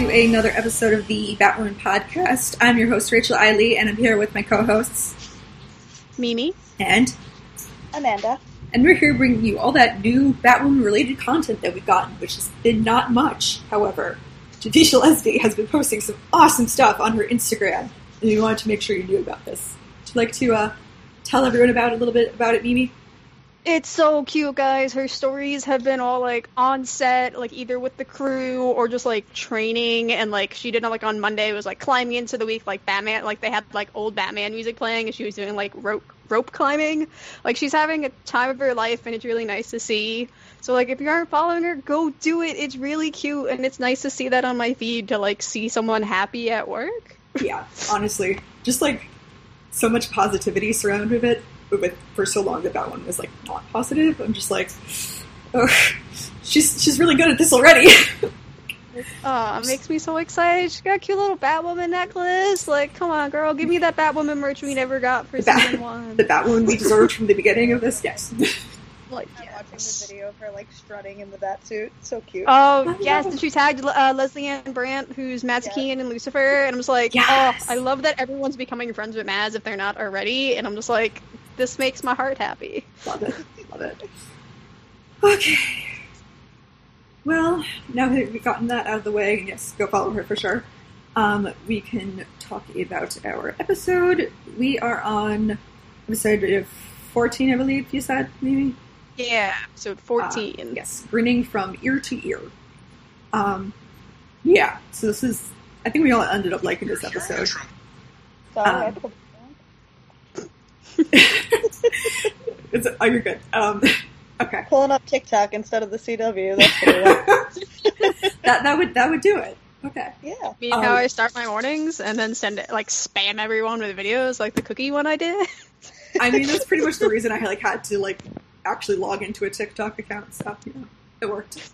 welcome to another episode of the Batwoman podcast. I'm your host, Rachel Eiley, and I'm here with my co hosts, Mimi. and Amanda. and we're here bringing you all that new Batwoman related content that we've gotten, which has been not much. However, Javicia Leslie has been posting some awesome stuff on her Instagram, and we wanted to make sure you knew about this. Would you like to uh, tell everyone about it, a little bit about it, Mimi? It's so cute, guys. Her stories have been all like on set, like either with the crew or just like training. And like she did not like on Monday, it was like climbing into the week, like Batman, like they had like old Batman music playing, and she was doing like rope rope climbing. Like she's having a time of her life, and it's really nice to see. So like if you aren't following her, go do it. It's really cute, and it's nice to see that on my feed to like see someone happy at work. yeah, honestly, just like so much positivity surrounded it. But with, for so long that that one was like not positive, I'm just like, oh, she's she's really good at this already. Aw, it makes me so excited. She got a cute little Batwoman necklace. Like, come on, girl, give me that Batwoman merch we never got for The Bat- season one. the Batwoman we deserved from the beginning of this, yes. Like, I'm watching the video of her like strutting in the bat suit. So cute. Oh yes, and she tagged uh, Lesley-Ann Brandt, who's Mads Yes. Keane and Lucifer, and I'm just like, Yes. oh, I love that everyone's becoming friends with Mads if they're not already, and I'm just like, this makes my heart happy. Love it. Love it. Okay. Well, now that we've gotten that out of the way, yes, go follow her for sure. Um, we can talk about our episode. We are on episode 14, I believe you said, maybe? Yeah, episode Uh, 14. yes, grinning from ear to ear. Um, yeah, so this is, I think we all ended up liking this episode. Sorry, um, I pulled it's, oh, you're good. Um, okay. pulling up TikTok instead of the CW. That's what. That, that would, that would do it. Okay. yeah. Me and how Um, I start my mornings and then send it, like, spam everyone with videos, like the cookie one I did. I mean, that's pretty much the reason I like had to like actually log into a TikTok account. So you know, it worked.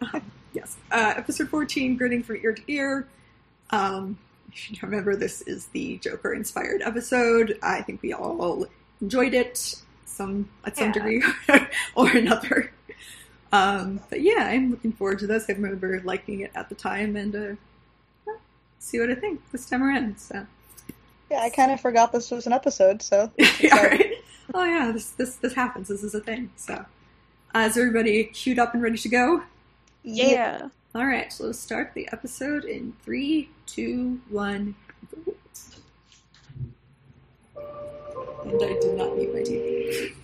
Um, yes, uh, episode fourteen, grinning from ear to ear. Um, you should remember this is the Joker inspired episode. I think we all enjoyed it some at some Yeah. degree or another. Um, but yeah, I'm looking forward to this. I remember liking it at the time, and uh, well, see what I think this time around. So. Yeah, I kind of forgot this was an episode, so yeah, right. Oh yeah, this this this happens. This is a thing. So, uh, is everybody queued up and ready to go? yeah. All right, so let's start the episode in three, two, one. go. And I did not mute my TV.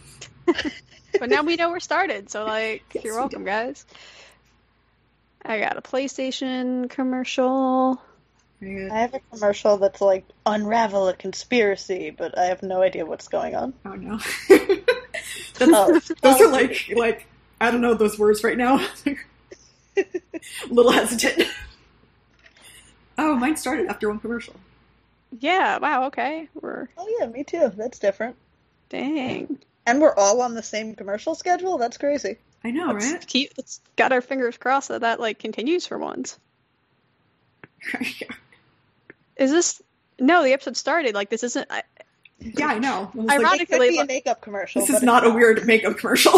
but now we know we're started, so like Yes, you're welcome, do. guys. I got a PlayStation commercial. I have a commercial that's like unravel a conspiracy, but I have no idea what's going on. Oh no, That's- Oh. those are like like I don't know those words right now. a little hesitant. Oh, mine started after one commercial. Yeah, wow, okay. We're Oh yeah, me too. That's different. dang. And we're all on the same commercial schedule. That's crazy. I know, Let's right? keep let's got our fingers crossed that that like continues for once. Is this no, the episode started like this isn't I, yeah, I know. I was like, It could be a makeup commercial. this is it's not a weird makeup commercial.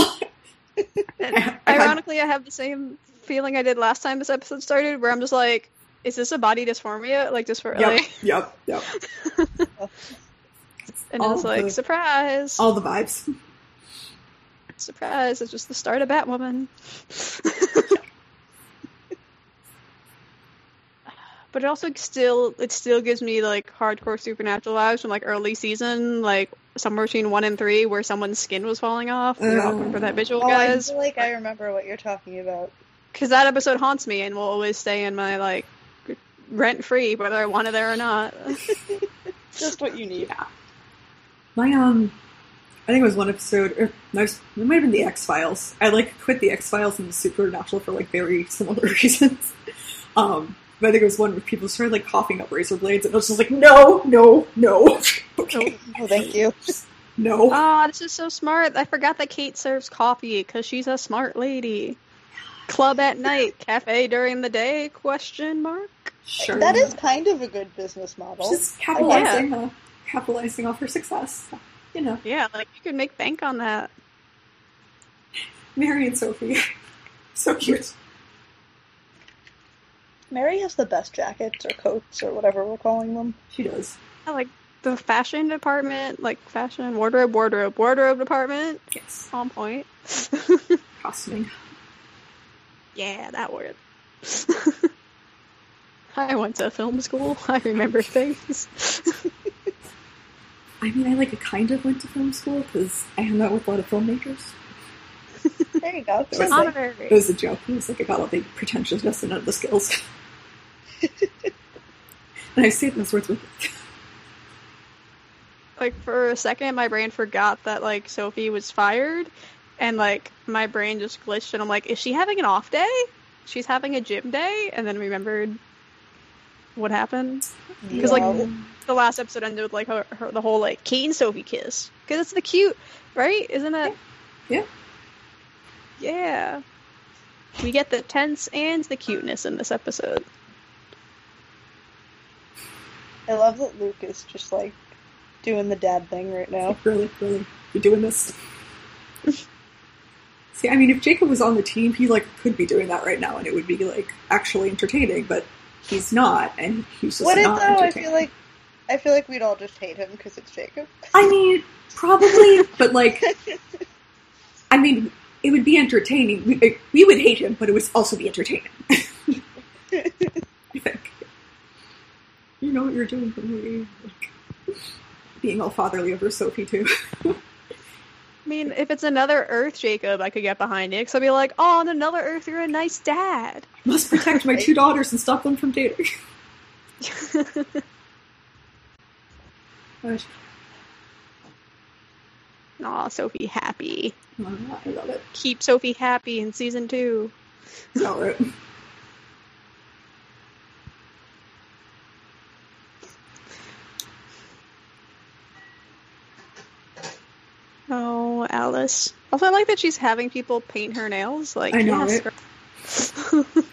Ironically I have the same feeling I did last time this episode started where I'm just like is this a body dysphoria? Like just for Yep, like yep, yep. and all it's like the- surprise. All the vibes. Surprise, it's just the start of Batwoman. but it also still it still gives me like hardcore supernatural vibes from like early season, like somewhere between one and three, where someone's skin was falling off. You're Oh. welcome for that visual, Oh, I guys. feel like I remember what you're talking about. Because that episode haunts me and will always stay in my like rent free, whether I want it there or not. Just what you need. Yeah. My um, I think it was one episode, or no, it might have been the X Files. I like quit the X Files and the Supernatural for like very similar reasons. Um, but I think it was one where people started like coughing up razor blades, and I was just like, no, no, no, okay, Oh, thank you. no. Ah, this is so smart. I forgot that Kate serves coffee because she's a smart lady. Club at night, cafe during the day? Question mark. Sure. That is kind of a good business model. just capitalizing, uh, capitalizing off her success. You know, Yeah, like you could make bank on that. Mary and Sophie, so cute. Mary has the best jackets or coats or whatever we're calling them. She does. I like the fashion department, like fashion wardrobe, wardrobe, wardrobe department. Yes. On point. Costuming. Yeah, that word. I went to film school. I remember things. I mean, I like kind of went to film school because I hung out with a lot of filmmakers. There you go. It was like- It was a joke. It was like I got all the pretentiousness and none of the skills. and I say those words with like for a second my brain forgot that like Sophie was fired and like my brain just glitched and I'm like, is she having an off day? She's having a gym day and then remembered what happened. Because like the last episode ended with like her, her the whole like Kate and Sophie kiss. Because it's the cute, right? Isn't it? Yeah. Yeah. We get the tense and the cuteness in this episode. I love that Luke is just like doing the dad thing right now. really, really, you're doing this. See, I mean, if Jacob was on the team, he like could be doing that right now, and it would be like actually entertaining. But he's not, and he's just it not though? I feel like I feel like we'd all just hate him because it's Jacob. I mean, probably, but like, I mean, it would be entertaining. We, we would hate him, but it would also be entertaining. I think. You know what you're doing for me. Like, being all fatherly over Sophie, too. I mean, if it's another Earth Jacob, I could get behind it. Because I'd be like, oh, on another Earth, you're a nice dad. Must protect my two daughters and stop them from dating. Gosh, Aw, Sophie happy. I love it. Keep Sophie happy in season two. All right. Oh, Alice. Also, I like that she's having people paint her nails. Like, I know, yes, right?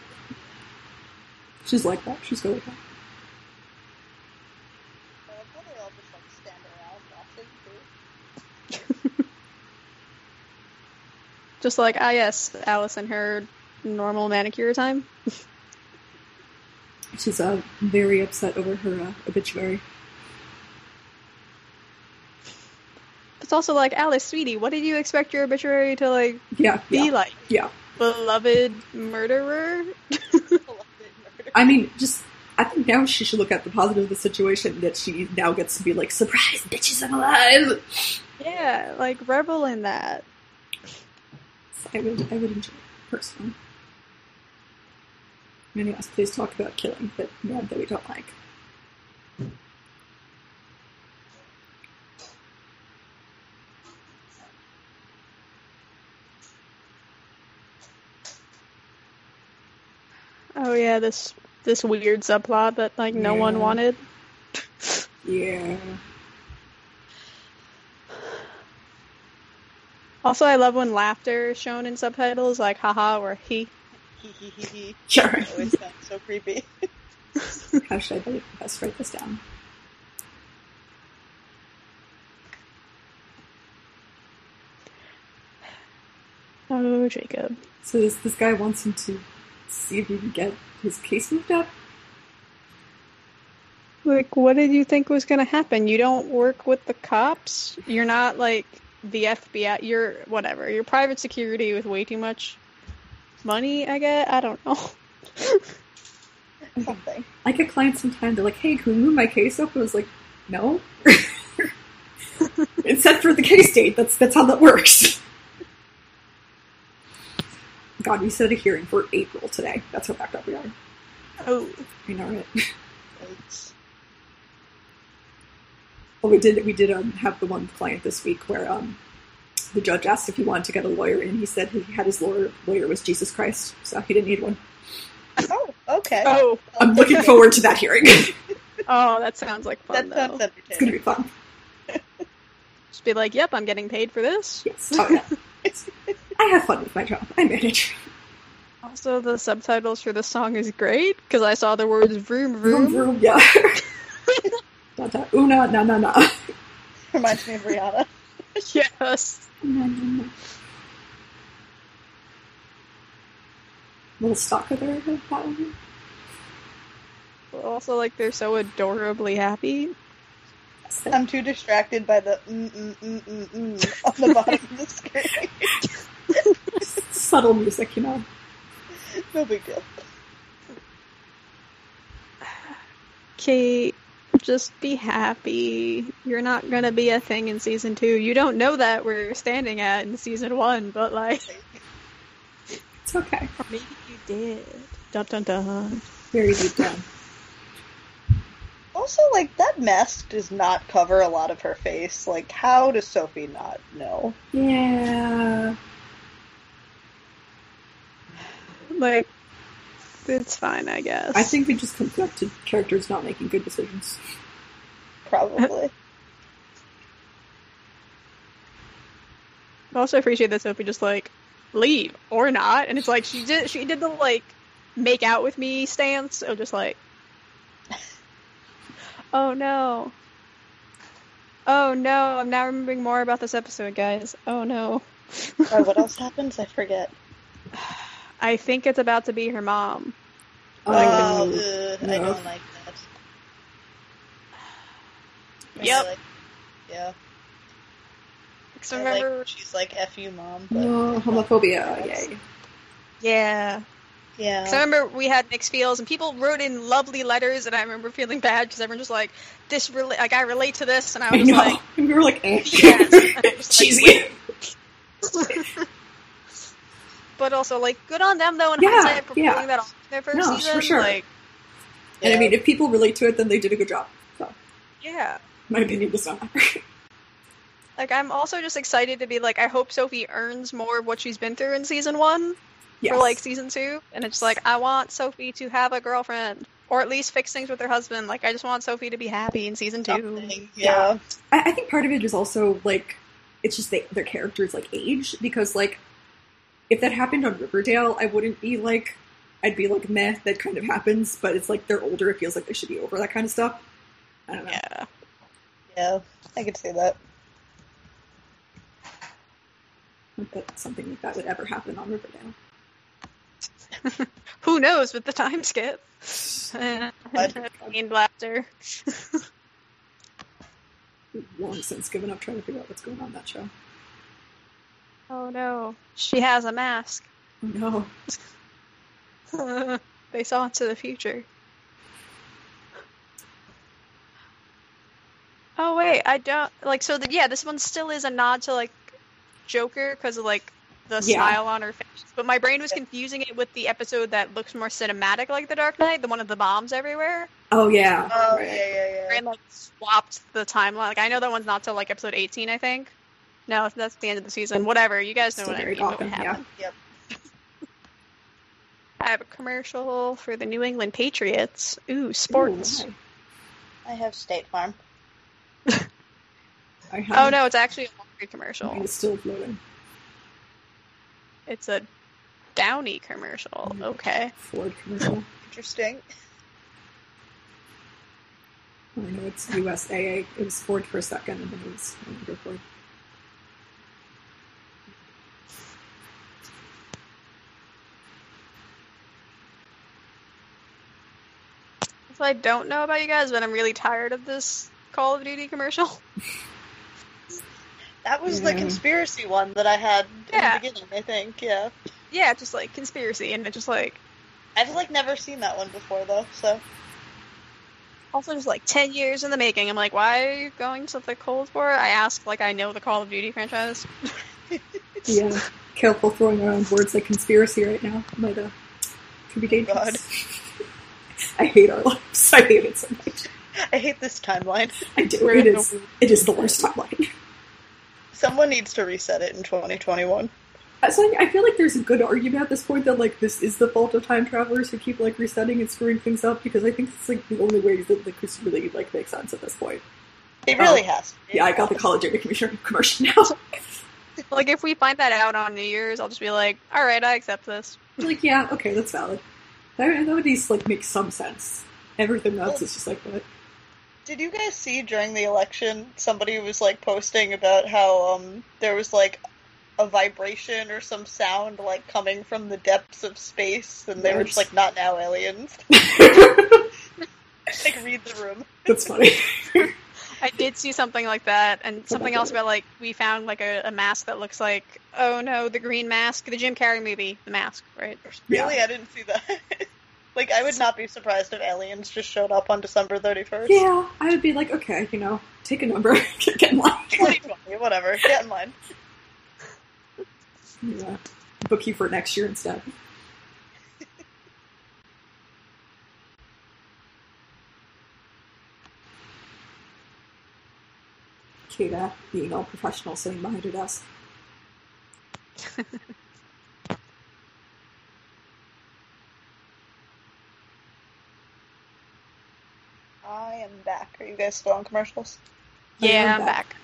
She's like that. She's good with that. just like stand around watching too. Just like, ah, yes, Alice and her normal manicure time. She's uh, very upset over her uh, obituary. It's also like, Alice, sweetie, what did you expect your obituary to like Yeah, be yeah, like? yeah. Beloved murderer? I mean, just I think now she should look at the positive of the situation that she now gets to be like, surprise, bitches, I'm alive. yeah, like revel in that. I would, I would enjoy it personally. And yes, please talk about killing, but yeah, that we don't like. Oh yeah, this this weird subplot that like no one wanted. Yeah. Also, I love when laughter is shown in subtitles, like haha or he. Hee hee hee hee. Sure. It always sounds so creepy. How should I best write this down? Oh, Jacob. So this this guy wants him to see if he can get his case moved up. Like, what did you think was gonna happen? You don't work with the cops. You're not like the FBI. You're whatever. You're private security with way too much money. I get. I don't know. Something. I get clients sometimes. They're like, "Hey, can we move my case up?" I was like, "No." it's set for the case date. That's that's how that works. God, we set a hearing for April today. That's how backed up we are. Oh, I know, right? It's- Well, we did we did um, have the one client this week where um, the judge asked if he wanted to get a lawyer, and he said he had his lawyer lawyer was Jesus Christ, so he didn't need one. Oh, okay. oh, I'm looking forward to that hearing. oh! That sounds like fun. That fun sounds though. gonna be fun. Just be like, "Yep, I'm getting paid for this." Yes. Oh yeah. I have fun with my job. I manage. Also, the subtitles for the song is great because I saw the words "vroom Vroom vroom." vroom. Yeah. da, da, una na na na. Reminds me of Rihanna. Yes. Na, na, na. Little stalker there. that one. Also, like they're so adorably happy. I'm too distracted by the mm mm mm mm mm on the bottom of the screen. Subtle music, you know. no big deal. Kate, just be happy. You're not gonna be a thing in season two. You don't know that where you're standing at in season one, but like It's okay. maybe you did. Dun dun dun. Very deep down. Also, like that mask does not cover a lot of her face. Like, how does Sophie not know? Yeah. Like it's fine, I guess. I think it just comes back to characters not making good decisions. Probably. I also appreciate that Sophie just like leave or not, and it's like she did she did the like make out with me stance of just like oh no oh no I'm now remembering more about this episode guys oh no oh, what else happens? I forget. I think it's about to be her mom Oh, ugh, I don't like that. I Yep. like- yeah. so I remember like, she's like "f you, mom." But no, homophobia. Yay. yeah Yeah. Because I remember we had mixed feels, and people wrote in lovely letters, and I remember feeling bad because everyone just like this, rela- like I relate to this, and I I was know. like, and we were like, eh. Yes. And I was like, cheesy. but also like good on them though in Yeah, hindsight for yeah. pulling that off their first No, for sure. Like, And I Yeah. mean, if people relate to it, then they did a good job. So, yeah. my opinion does not matter. Like I'm also just excited to be like I hope Sophie earns more of what she's been through in season one yes. for like season two, and it's like I want Sophie to have a girlfriend or at least fix things with her husband. Like I just want Sophie to be happy in season two. Something. Yeah. I, I think part of it is also like it's just they, their characters like age because like if that happened on Riverdale, I wouldn't be like I'd be like meh that kind of happens, but it's like they're older. It feels like they should be over that kind of stuff. I don't know. Yeah. Yeah. I could see that. Not that something like that would ever happen on Riverdale. Who knows with the time skip? Pain blaster. Long since given up trying to figure out what's going on in that show. Oh no, she has a mask. No. they saw into the future. Oh wait, I don't like. So the, yeah, this one still is a nod to like Joker because of like the Yeah. smile on her face. But my brain was confusing it with the episode that looks more cinematic, like The Dark Knight, the one of the bombs everywhere. Oh yeah. Oh Right. yeah, yeah, yeah. And like swapped the timeline. Like I know that one's not till like episode eighteen, I think. No, that's the end of the season. Whatever, you guys know Still what I very mean. What Gotham, yeah. Yep. I have a commercial for the New England Patriots. Ooh, sports. Ooh, I have State Farm. I have Oh no, it's actually a laundry commercial. It's still floating. It's a Downy commercial. Mm. Okay. Ford commercial. Interesting. I know it's USAA. It was Ford for a second, and then it was no Ford. So I don't know about you guys, but I'm really tired of this Call of Duty commercial. That was the conspiracy one that I had in the beginning. I think. Yeah. yeah, just like conspiracy, and it's just like I've like never seen that one before though. So also just like ten years in the making. I'm like, why are you going to the Cold War? I ask like I know the Call of Duty franchise. Yeah. Careful throwing around words like conspiracy right now. Might uh, could be dangerous. God. I hate our lives. I hate it so much. I hate this timeline. I do. We're It is. It is the worst timeline. Someone needs to reset it in 2021. So I, I feel like there's a good argument at this point that like this is the fault of time travelers who keep like resetting and screwing things up because I think it's like the only way that like this really like makes sense at this point. It really Oh. has. Yeah, I got the Duty commercial commercial now. like if we find that out on New Year's, I'll just be like, all right, I accept this. like, yeah, okay, that's valid. That, that would at least like make some sense. Everything else is just like what? Did you guys see during the election somebody was like posting about how um there was like a vibration or some sound like coming from the depths of space and they were just like not now aliens. like read the room. That's funny. I did see something like that, and something else about like we found like a, a mask that looks like oh no, the green mask, the Jim Carrey movie, the mask, right? Yeah. Really, I didn't see that. like, I would not be surprised if aliens just showed up on December thirty first. yeah, I would be like, okay, you know, take a number, get in line. 2020, whatever. Get in line. Yeah. Book you for next year instead. Kata being all professional sitting behind her desk. I am back. Are you guys still on commercials? I am Yeah, I'm back. back.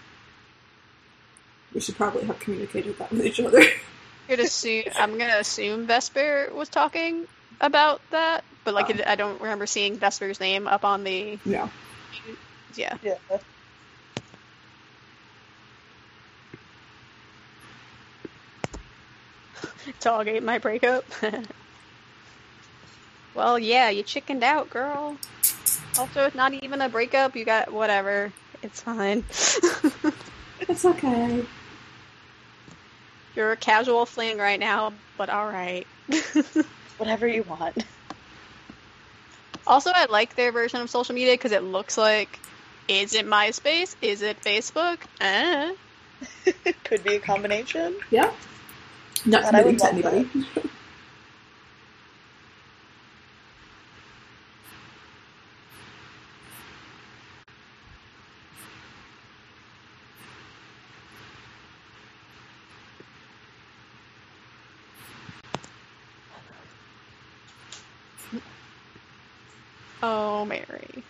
We should probably have communicated that with each other. Gonna assume, I'm gonna assume Vesper was talking about that, but like it, I don't remember seeing Vesper's name up on the yeah. yeah. Yeah. Dog ate my breakup. well, yeah, you chickened out, girl. Also, it's not even a breakup. You got whatever. It's fine. It's okay. You're a casual fling right now, but all right. Whatever you want. also, I like their version of social media because it looks like. Is it MySpace? Is it Facebook? Eh. Could be a combination. Yeah. Not committing to love anybody. Oh, Mary.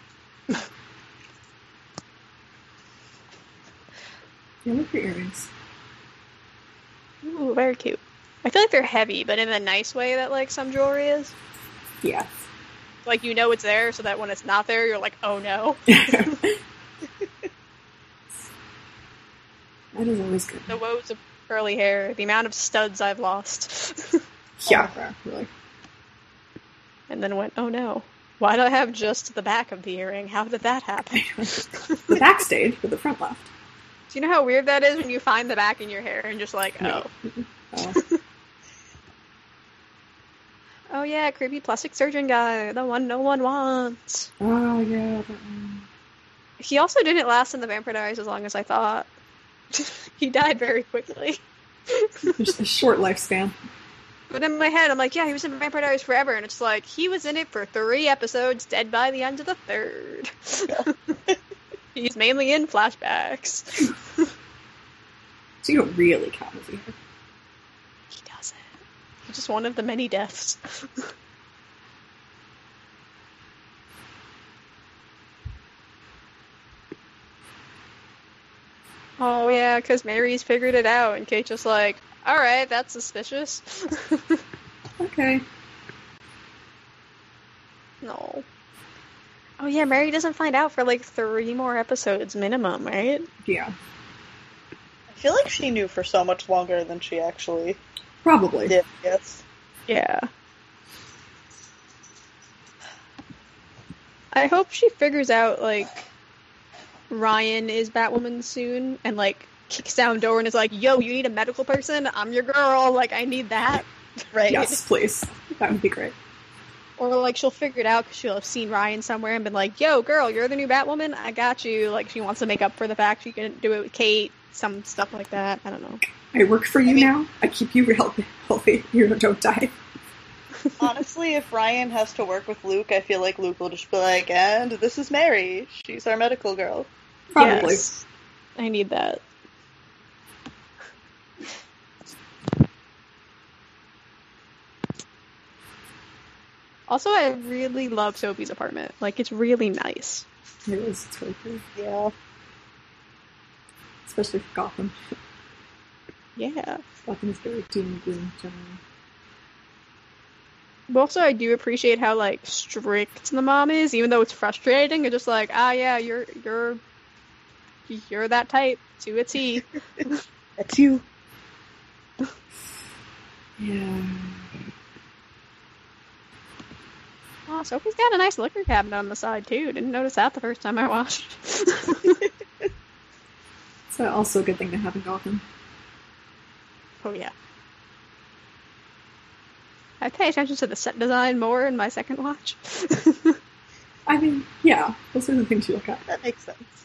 Yeah, look at your earrings. Very cute. I feel like they're heavy, but in a nice way that like some jewelry is. Yeah. Like you know it's there, so that when it's not there, you're like, oh no. that is always good. The woes of curly hair, the amount of studs I've lost. Yeah, really. and then went, oh no. Why do I have just the back of the earring? How did that happen? The backstage, but the front left. Do you know how weird that is when you find the back in your hair and just like, oh. Oh. Oh yeah, creepy plastic surgeon guy, the one no one wants. oh, yeah. He also didn't last in the Vampire Diaries as long as I thought. he died very quickly. Just a short lifespan. But in my head, I'm like, yeah, he was in Vampire Diaries forever, and it's like he was in it for three episodes, dead by the end of the third. He's mainly in flashbacks. So you don't really count as either. He doesn't. He's just one of the many deaths. oh yeah, because Mary's figured it out, and Kate's just like, all right, that's suspicious. Okay. no. Oh yeah, Mary doesn't find out for like three more episodes minimum, right? Yeah. I feel like she knew for so much longer than she actually Probably. did. Yes. Yeah. I hope she figures out like Ryan is Batwoman soon and like kicks down door and is like, "Yo, you need a medical person? I'm your girl. Like, I need that." Right. Yes, please. That would be great. Or like she'll figure it out because she'll have seen Ryan somewhere and been like, "Yo, girl, you're the new Batwoman. I got you." Like she wants to make up for the fact she can do it with Kate. Some stuff like that. I don't know. I work for you I mean- now. I keep you healthy. healthy. You don't die. Honestly, if Ryan has to work with Luke, I feel like Luke will just be like, and this is Mary. She's our medical girl. Probably. Yes. I need that. Also, I really love Sophie's apartment. Like, it's really nice. It is. Cool. Yeah. Especially for Gotham. Yeah. Gotham is very doom and gloom generally. But also, I do appreciate how like strict the mom is, even though it's frustrating. It's just like, ah, yeah, you're you're you're that type to a T. That's you. Yeah. Oh, Sophie's got a nice liquor cabinet on the side too. Didn't notice that the first time I watched. It's also a good thing to have in Gotham. oh yeah. I pay attention to the set design more in my second watch. I mean, yeah, those are the things you look at. That makes sense.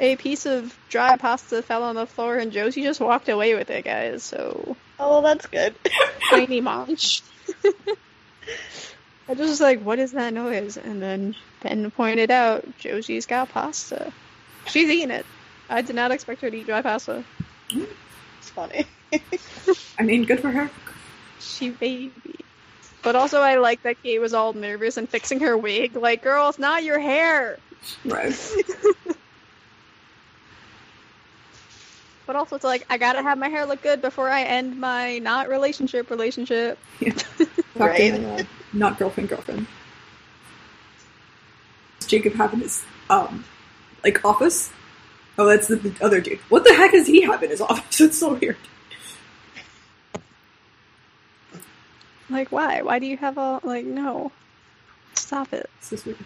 A piece of dry pasta fell on the floor and Josie just walked away with it, guys. So Oh, well, that's good. tiny munch. I just was like, what is that noise? And then Ben pointed out Josie's got pasta. She's eating it. I did not expect her to eat dry pasta. It's funny. I mean, good for her. She baby. But also, I like that Kate was all nervous and fixing her wig. Like, girl, it's not your hair. Right. But also, it's like I gotta have my hair look good before I end my not relationship relationship. Yeah. Right. Talking, uh, not girlfriend, girlfriend. Does Jacob have in his um like office? Oh, that's the, the other dude. What the heck does he have in his office? It's so weird. Like, why? Why do you have all like no? Stop it. It's just weird.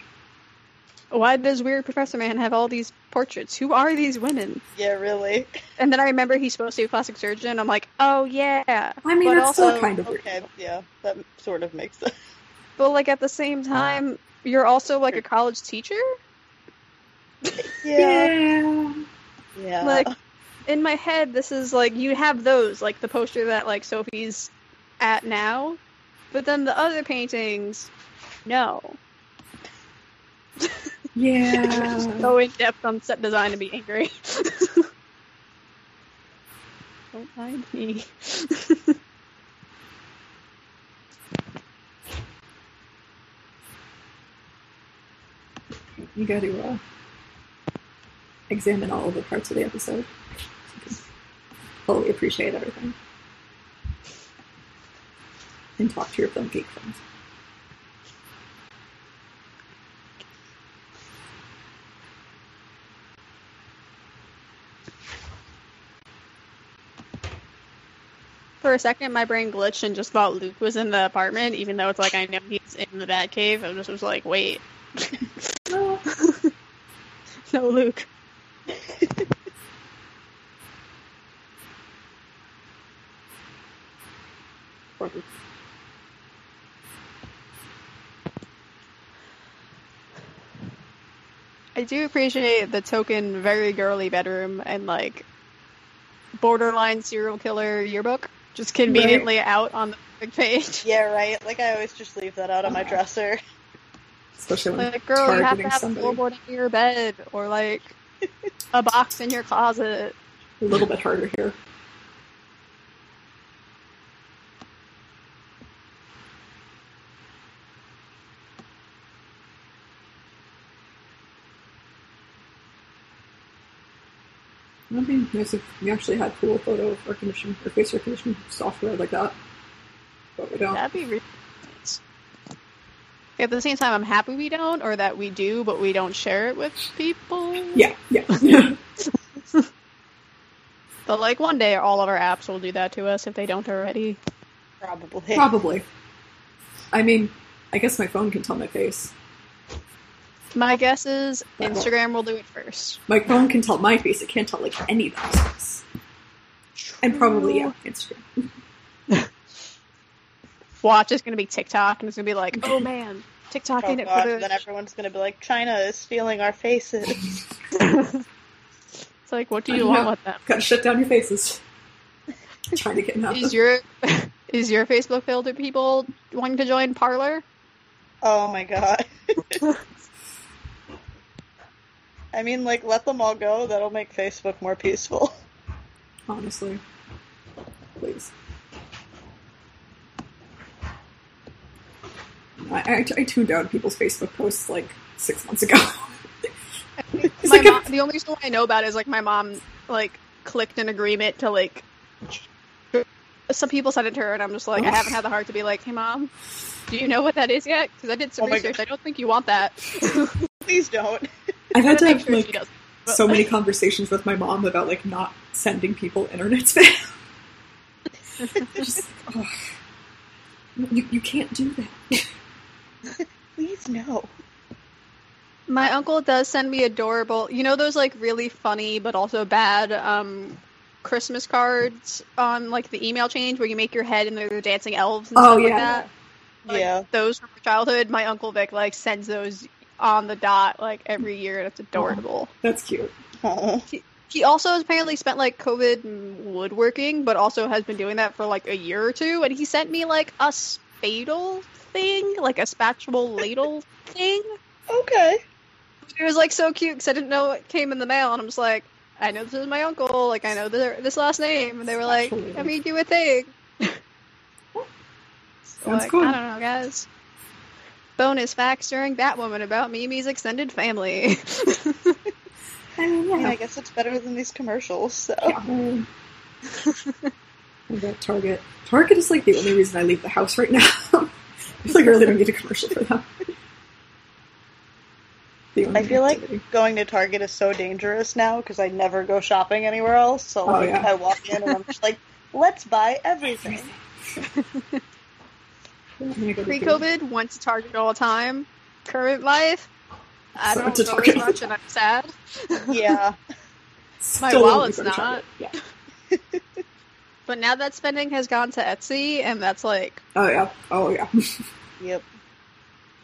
Why does weird Professor Man have all these portraits? Who are these women? yeah, really. And then I remember he's supposed to be a plastic surgeon. I'm like, oh yeah. I mean, But that's also- still kind of weird. Yeah, that sort of makes sense. But like at the same uh, time, you're also like a college teacher. Yeah. Yeah. Like in my head, this is like you have those like the poster that like Sophie's at now, but then the other paintings, no. Yeah. Go in depth on set design to be angry. Don't mind me. you got to uh, examine all of the parts of the episode. So fully appreciate everything. And talk to your film geek friends. For a second, my brain glitched and just thought Luke was in the apartment, even though it's like I know he's in the Batcave. I just was like, wait, Oh, no, Luke. I do appreciate the token very girly bedroom and like borderline serial killer yearbook just conveniently out on the page. yeah, right. Like I always just leave that out on my dresser. Especially when Like, girl, you have to targeting have a somebody. floorboard in your bed or like a box in your closet. A little bit harder here. I mean, nice if we actually had cool photo recognition or face recognition software like that. But we don't. That'd be really nice. At the same time, I'm happy we don't, or that we do, but we don't share it with people. Yeah, yeah. But like one day, all of our apps will do that to us if they don't already. Probably. Probably. I mean, I guess my phone can tell my face. My guess is Instagram will do it first. My phone can tell my face. It can't tell like any of those face. And probably yeah, Instagram. Watch is gonna be TikTok, and it's gonna be like, oh man, TikTok Oh it god, for then everyone's gonna be like, China is stealing our faces. It's like, what do you want with them? Gotta shut down your faces. Trying to get enough. Is your is your Facebook filled with people wanting to join Parler? oh my god. I mean, like, let them all go. That'll make Facebook more peaceful. honestly. Please. I, I, I tuned out people's Facebook posts like six months ago. It's My like a- mom, the only story I know about is like my mom like clicked an agreement to like. Some people sent it to her, and I'm just like, I haven't had the heart to be like, "Hey, mom, do you know what that is yet?" Because I did some Oh my research. I don't think you want that. Please don't. I've had to have, sure like she does. But, so many conversations with my mom about like not sending people internet spam. Just, ugh. you you can't do that. Please no. My uncle does send me adorable, you know those like really funny but also bad um Christmas cards on like the email change where you make your head and they're the dancing elves and Oh, stuff like yeah. that. Like, yeah. Those from childhood, my uncle Vic like sends those on the dot like every year and it's adorable. That's cute. Oh. He also has apparently spent like COVID woodworking, but also has been doing that for like a year or two. And he sent me like a spadle thing, like a spatula ladle thing. Okay. It was like so cute because I didn't know it came in the mail, and I'm just like, I know this is my uncle, like I know their, this last name, and they were like, Spatula. I made you a thing. So, Sounds like, good. I don't know, guys. Bonus facts during Batwoman about Mimi's extended family. I mean, I, mean. I guess it's better than these commercials. So yeah. what about Target. Target is like the only reason I leave the house right now. I feel like I really don't need a commercial for them. I feel like going to Target is so dangerous now because I never go shopping anywhere else. So Oh, like yeah. I walk in and I'm just like, let's buy everything. I'm gonna go to Pre-COVID, went to Target all the time. Current life, I So don't to go as much, and I'm sad. Yeah. My only wallet's not. Yeah. But now that spending has gone to Etsy, and that's like Oh yeah. Oh yeah. Yep.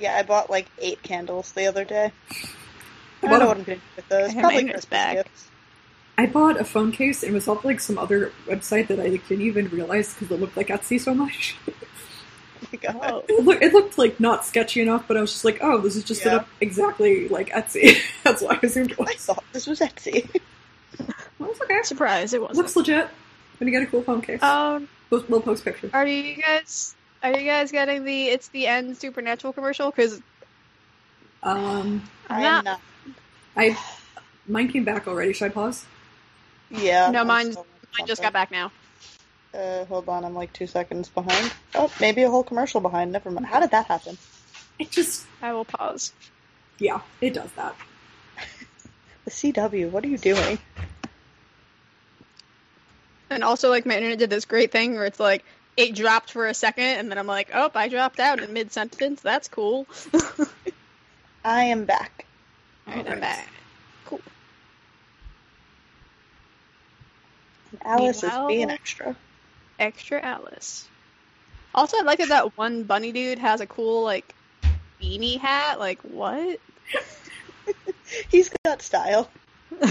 Yeah, I bought like eight candles the other day. I I don't know bought, what I'm gonna do with those. I Probably mine Christmas back. gifts. I bought a phone case and it was off like some other website that I like, didn't even realize because it looked like Etsy so much. Oh my god. oh, It, look, it looked like not sketchy enough, but I was just like, oh, this is just set Yeah. up exactly like Etsy. That's why I assumed it I thought this was Etsy. Well, it's okay. surprise! It wasn't. Looks legit. When you get a cool phone case, Um, we'll, we'll post pictures. are you guys are you guys getting the "It's the End" supernatural commercial? Because Um, I'm I'm not. not. I mine came back already. Should I pause? Yeah. No, I'm mine's- still just got back now. Uh, hold on, I'm like two seconds behind. Oh, maybe a whole commercial behind. Never mind. How did that happen? It just I will pause. yeah, it does that. The CW, what are you doing? And also, like my internet did this great thing where it's like it dropped for a second, and then I'm like, oh, I dropped out in mid sentence. That's cool. I am back. Alright, I'm Alright. back. Alice Meanwhile- is being extra. Extra Alice. Also, I like that that one bunny dude has a cool like beanie hat. Like what? He's got style.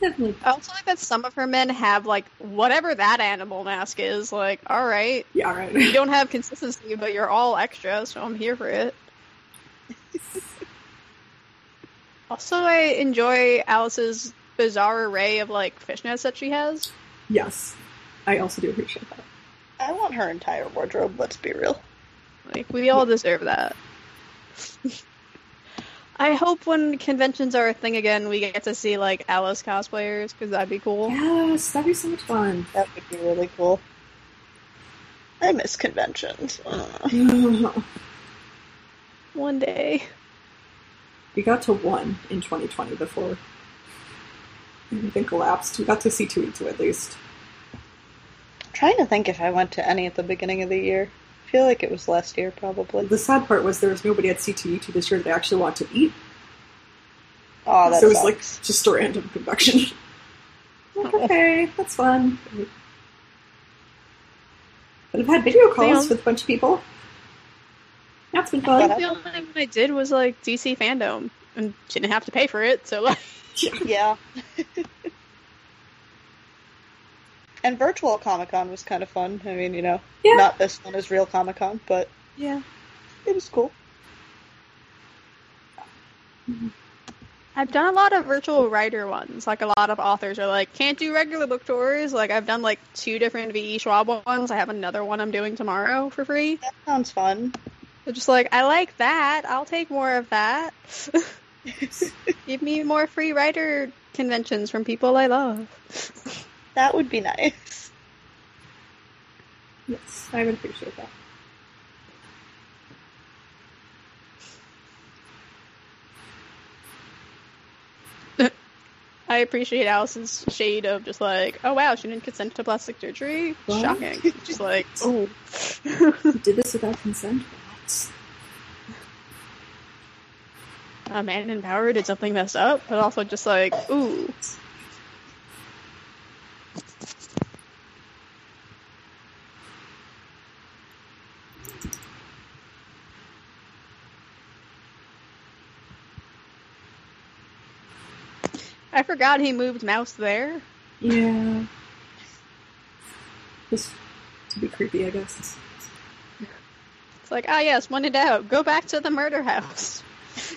Definitely. I also like that some of her men have like whatever that animal mask is. Like, all right, Yeah, right. you don't have consistency, but you're all extra, so I'm here for it. also, I enjoy Alice's bizarre array of like fishnets that she has. yes, I also do appreciate that. I want her entire wardrobe, let's be real. Like, we all deserve that. I hope when conventions are a thing again, we get to see like Alice cosplayers because that'd be cool. Yes, that'd be so much fun. That would be really cool. I miss conventions. Ugh. One day. we got to one in 2020 before everything collapsed. We got to see two E two at least. I'm trying to think if I went to any at the beginning of the year. I feel like it was last year, probably. The sad part was there was nobody at C2E2 this year that I actually wanted to eat, Oh, that so it was sucks. like just a random convection. like, okay, that's fun. But I've had video calls Damn. with a bunch of people. That's been What fun. happened? The only thing I did was like DC fandom and didn't have to pay for it, so like Yeah. Yeah. and virtual Comic Con was kind of fun. I mean, you know, Yeah. not this one is real Comic Con, but yeah. it was cool. Mm-hmm. I've done a lot of virtual writer ones. Like a lot of authors are like, can't do regular book tours. Like I've done like two different VE Schwab ones. I have another one I'm doing tomorrow for free. That sounds fun. They're just like, I like that. I'll take more of that. Give me more free writer conventions from people I love. That would be nice. Yes, I would appreciate that. I appreciate Allison's shade of just like, oh wow, she didn't consent to plastic surgery. What? Shocking. Just like, oh. Did this without consent? What? a man in power did something messed up, but also just like, ooh. I forgot he moved Mouse there. Yeah. Just to be creepy, I guess. It's like, ah, yes, one in doubt, go back to the murder house.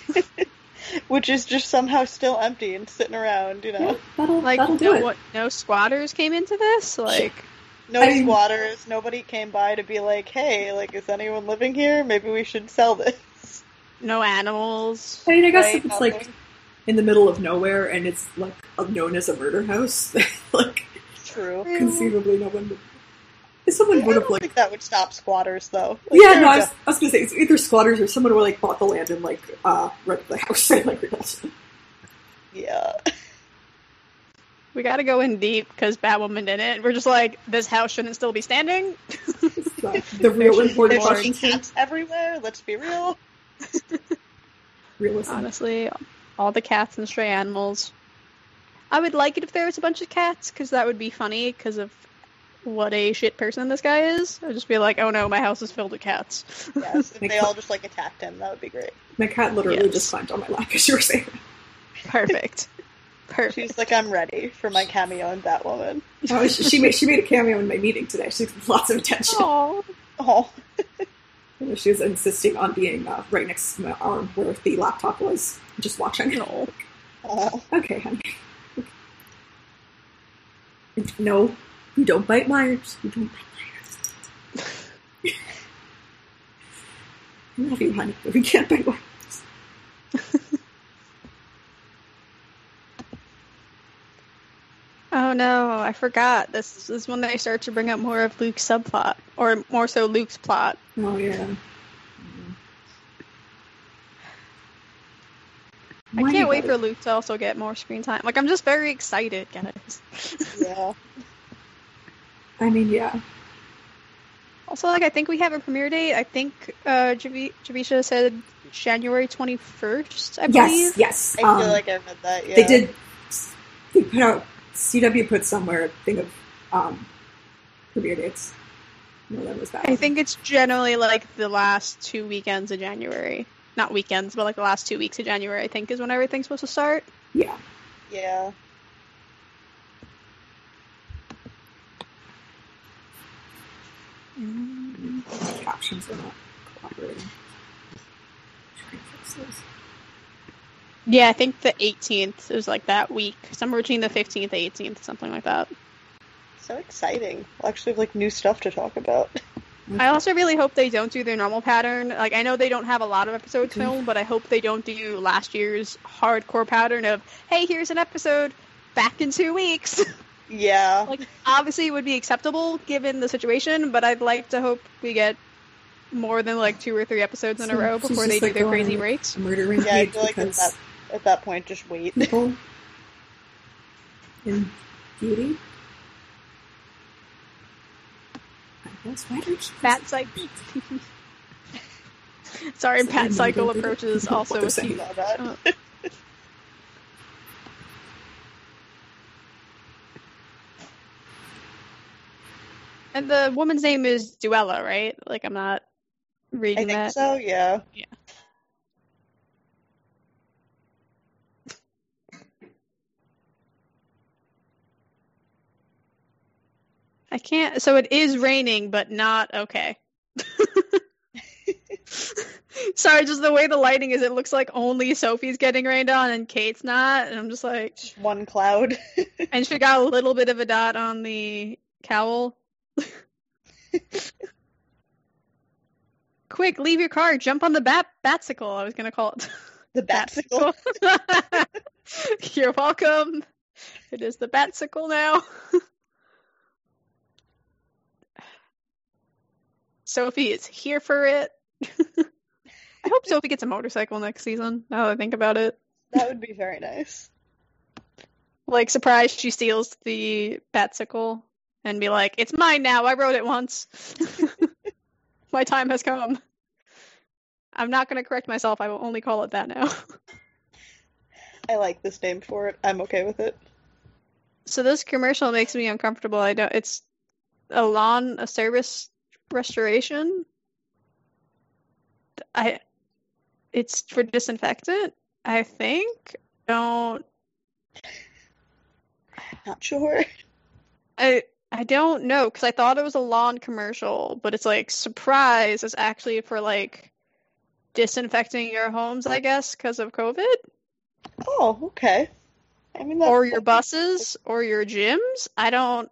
Which is just somehow still empty and sitting around, you know. Yeah, that'll, Like, that'll do no, it. what, no squatters came into this? Like, No I mean- squatters, nobody came by to be like, hey, like, is anyone living here? Maybe we should sell this. no animals. I mean, I guess Right, if it's like nothing. In the middle of nowhere and it's like known as a murder house, like True. conceivably no one would. If someone I would have don't like think that would stop squatters, though. Like, yeah, no, I was. I was gonna say it's either squatters or someone who like bought the land and like uh rented the house and like rebuilt it. Yeah. We gotta go in deep because Batwoman did it. We're just like, this house shouldn't still be standing. So, the real There should- important There's There's cats everywhere, let's be real. Realism. Honestly, all the cats and stray animals. I would like it if there was a bunch of cats because that would be funny because of what a shit person this guy is. I'd just be like, oh no, my house is filled with cats. Yes, if they all just, like, attacked him, that would be great. My cat literally Yes. just climbed on my lap as you were saying. Perfect. Perfect. She's like, I'm ready for my cameo in Batwoman. Oh, she, she made she made a cameo in my meeting today. She got lots of attention. Aw. Oh, She was insisting on being uh, right next to my arm where the laptop was, just watching. No. oh. Okay, honey. No, you don't bite Myers. You don't bite Myers. I love you, honey, but we can't bite Myers. Oh no, I forgot. This is when they start to bring up more of Luke's subplot, or more so Luke's plot. Oh yeah. I can't wait for Luke to also get more screen time. Like, I'm just very excited, guys. Yeah. I mean, yeah. Also, like, I think we have a premiere date. I think uh, Javi- Javicia said January 21st, I believe. Yes, yes. I um, feel like I read that, yeah. They did. They put out. CW put somewhere a thing of um, premiere dates. No, that was that. I think it's generally like the last two weekends of January. Not weekends, but like the last two weeks of January, I think, is when everything's supposed to start. Yeah. Yeah. Captions are not cooperating. Try and fix those. Yeah, I think the 18th is like that week. Somewhere between the 15th and 18th, something like that. So exciting. We'll actually have, like, new stuff to talk about. I also really hope they don't do their normal pattern. Like, I know they don't have a lot of episodes Mhm. filmed, but I hope they don't do last year's hardcore pattern of, hey, here's an episode back in two weeks. Yeah. like, obviously, it would be acceptable given the situation, but I'd like to hope we get more than like two or three episodes in a row before just, they do like, their crazy on breaks. A murdering Yeah, I feel like because that, at that point, just wait. people in beauty. I guess why don't you Bat cycle. Sorry, So Pat Cycle approaches also what they're a saying. few- Saw that. Oh. And the woman's name is Duela, right? Like I'm not I reading think that. so, Yeah. yeah. I can't. So it is raining, but not okay. Sorry, just the way the lighting is, it looks like only Sophie's getting rained on and Kate's not. And I'm just like, Just one cloud. and she got a little bit of a dot on the cowl. Quick, leave your car. Jump on the bat batsicle. I was gonna call it the Batsicle. Batsicle. You're welcome. It is the batsicle now. Sophie is here for it. I hope Sophie gets a motorcycle next season. Now that I think about it, That would be very nice. Like, surprise, she steals the Batsicle and be like, it's mine now. I wrote it once. My time has come. I'm not going to correct myself. I will only call it that now. I like this name for it. I'm okay with it. So this commercial makes me uncomfortable. I don't. It's a lawn, a service restoration. I. It's for disinfectant. I think. Don't. Not sure. I. I don't know because I thought it was a lawn commercial, but it's like surprise is actually for like disinfecting your homes, I guess, because of COVID, Oh, okay. I mean, that's or your buses, or your gyms. I don't.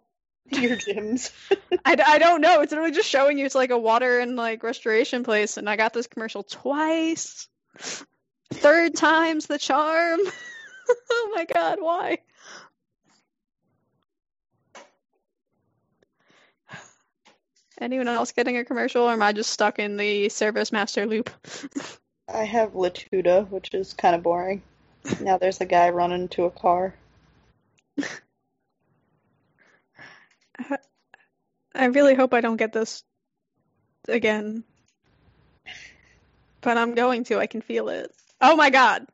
your gyms. I, I don't know. It's literally just showing you it's like a water and like restoration place, and I got this commercial twice. Third time's the charm. oh my god, why? Anyone else getting a commercial, or am I just stuck in the ServiceMaster loop? I have Latuda, which is kind of boring. Now there's a guy running to a car. I really hope I don't get this again. But I'm going to. I can feel it. Oh my god.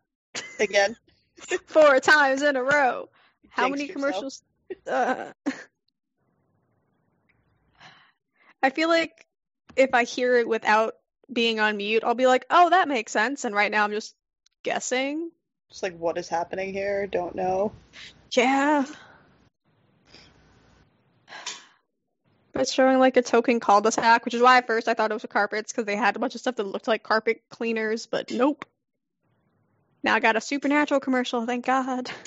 Again, Four times in a row. How many commercials? Uh, I feel like if I hear it without being on mute, I'll be like, oh, that makes sense. And right now I'm just guessing. Just like what is happening here? Don't know. Yeah. It's showing like a token cul-de-sac, which is why at first I thought it was carpets because they had a bunch of stuff that looked like carpet cleaners, but nope. Now I got a supernatural commercial, thank God.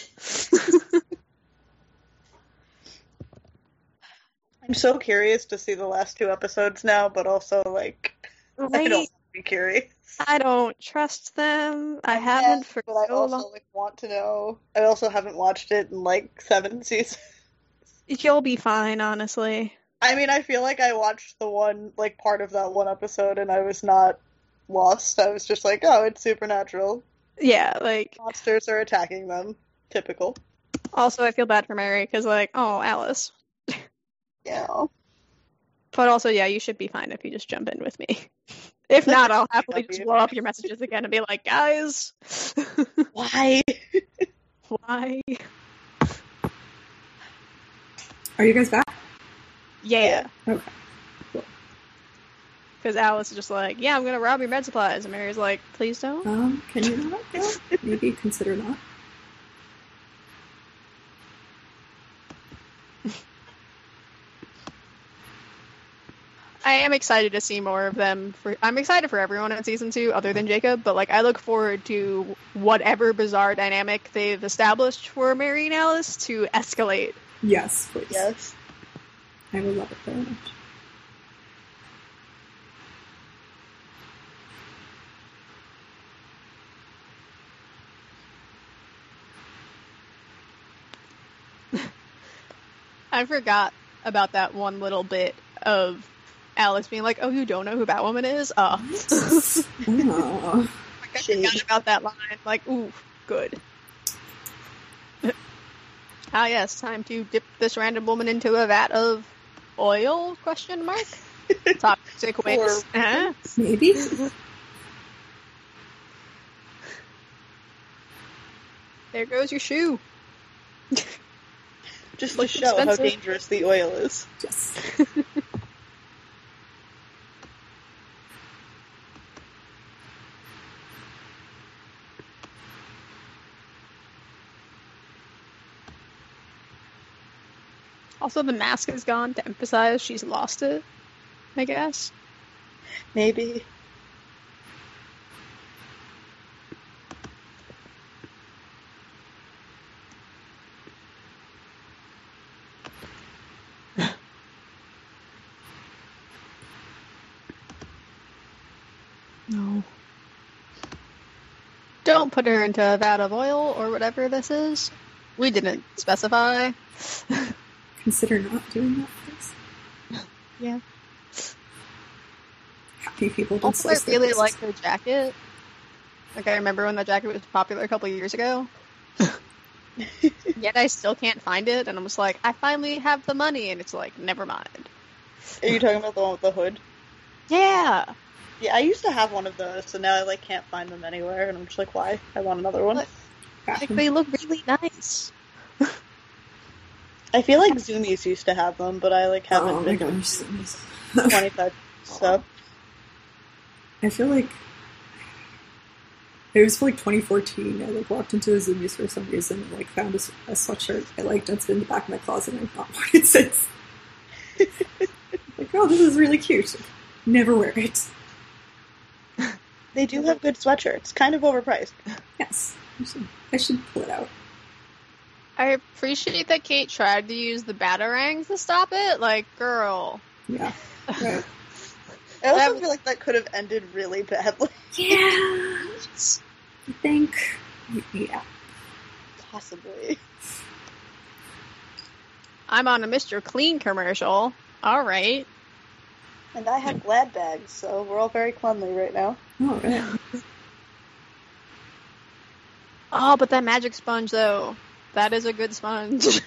I'm so curious to see the last two episodes now, but also like I don't be curious. I don't trust them. I haven't for but I also long. like want to know. I also haven't watched it in like seven seasons. You'll be fine, honestly. I mean, I feel like I watched the one like part of that one episode, and I was not lost. I was just like, oh, it's supernatural. Yeah, like Monsters are attacking them. Typical. also I feel bad for Mary because like, oh, Alice. Yeah. But also, yeah, you should be fine if you just jump in with me. If not, I'll happily just blow up your messages again and be like, guys, Why? why? Are you guys back? Yeah. Okay. Cool. Because Alice is just like, yeah, I'm gonna rob your med supplies, and Mary's like, please don't. Um, can you not? Yeah. Maybe consider that. I am excited to see more of them. For I'm excited for everyone in season two, other than Jacob. But like, I look forward to whatever bizarre dynamic they've established for Mary and Alice to escalate. Yes, please. Yes. I would love it very much. I forgot about that one little bit of Alice being like, "Oh, you don't know who Batwoman is?" Uh, oh. I forgot about that line. Like, ooh, good. ah, yes, time to dip this random woman into a vat of oil? Question mark. Toxic waste. Or- Huh? Maybe. There goes your shoe. Just to Looks show how dangerous the oil is. Yes. Also, the mask is gone to emphasize she's lost it. I guess. Maybe. No. Don't put her into a vat of oil or whatever this is. We didn't specify. Consider not doing that, please. Yeah. Happy people don't Also, I slice their really faces. like her jacket. Like I remember when that jacket was popular a couple years ago. Yet I still can't find it, and I'm just like, I finally have the money, and it's like, never mind. Are you talking about the one with the hood? Yeah. Yeah, I used to have one of those, so now I like can't find them anywhere, and I'm just like, why? I want another one. Like they look really nice. I feel like Zumiez used to have them, but I like haven't Oh my been gosh. 25. So I feel like it was for like 2014. I like walked into a Zumiez for some reason and like found a sweatshirt I liked. It's been in the back of my closet and I've not worn it since. like, oh, this is really cute. Never wear it. they do have good sweatshirts, kind of overpriced. Yes, I should, I should pull it out. I appreciate that Kate tried to use the batarangs to stop it. Like, girl. Yeah. Right. I also That feel like that could have ended really badly. Yeah. I think. Yeah. Possibly. I'm on a Mr. Clean commercial. All right. And I have glad bags, so we're all very cleanly right now. Oh, all right. Oh, but that magic sponge, though. That is a good sponge.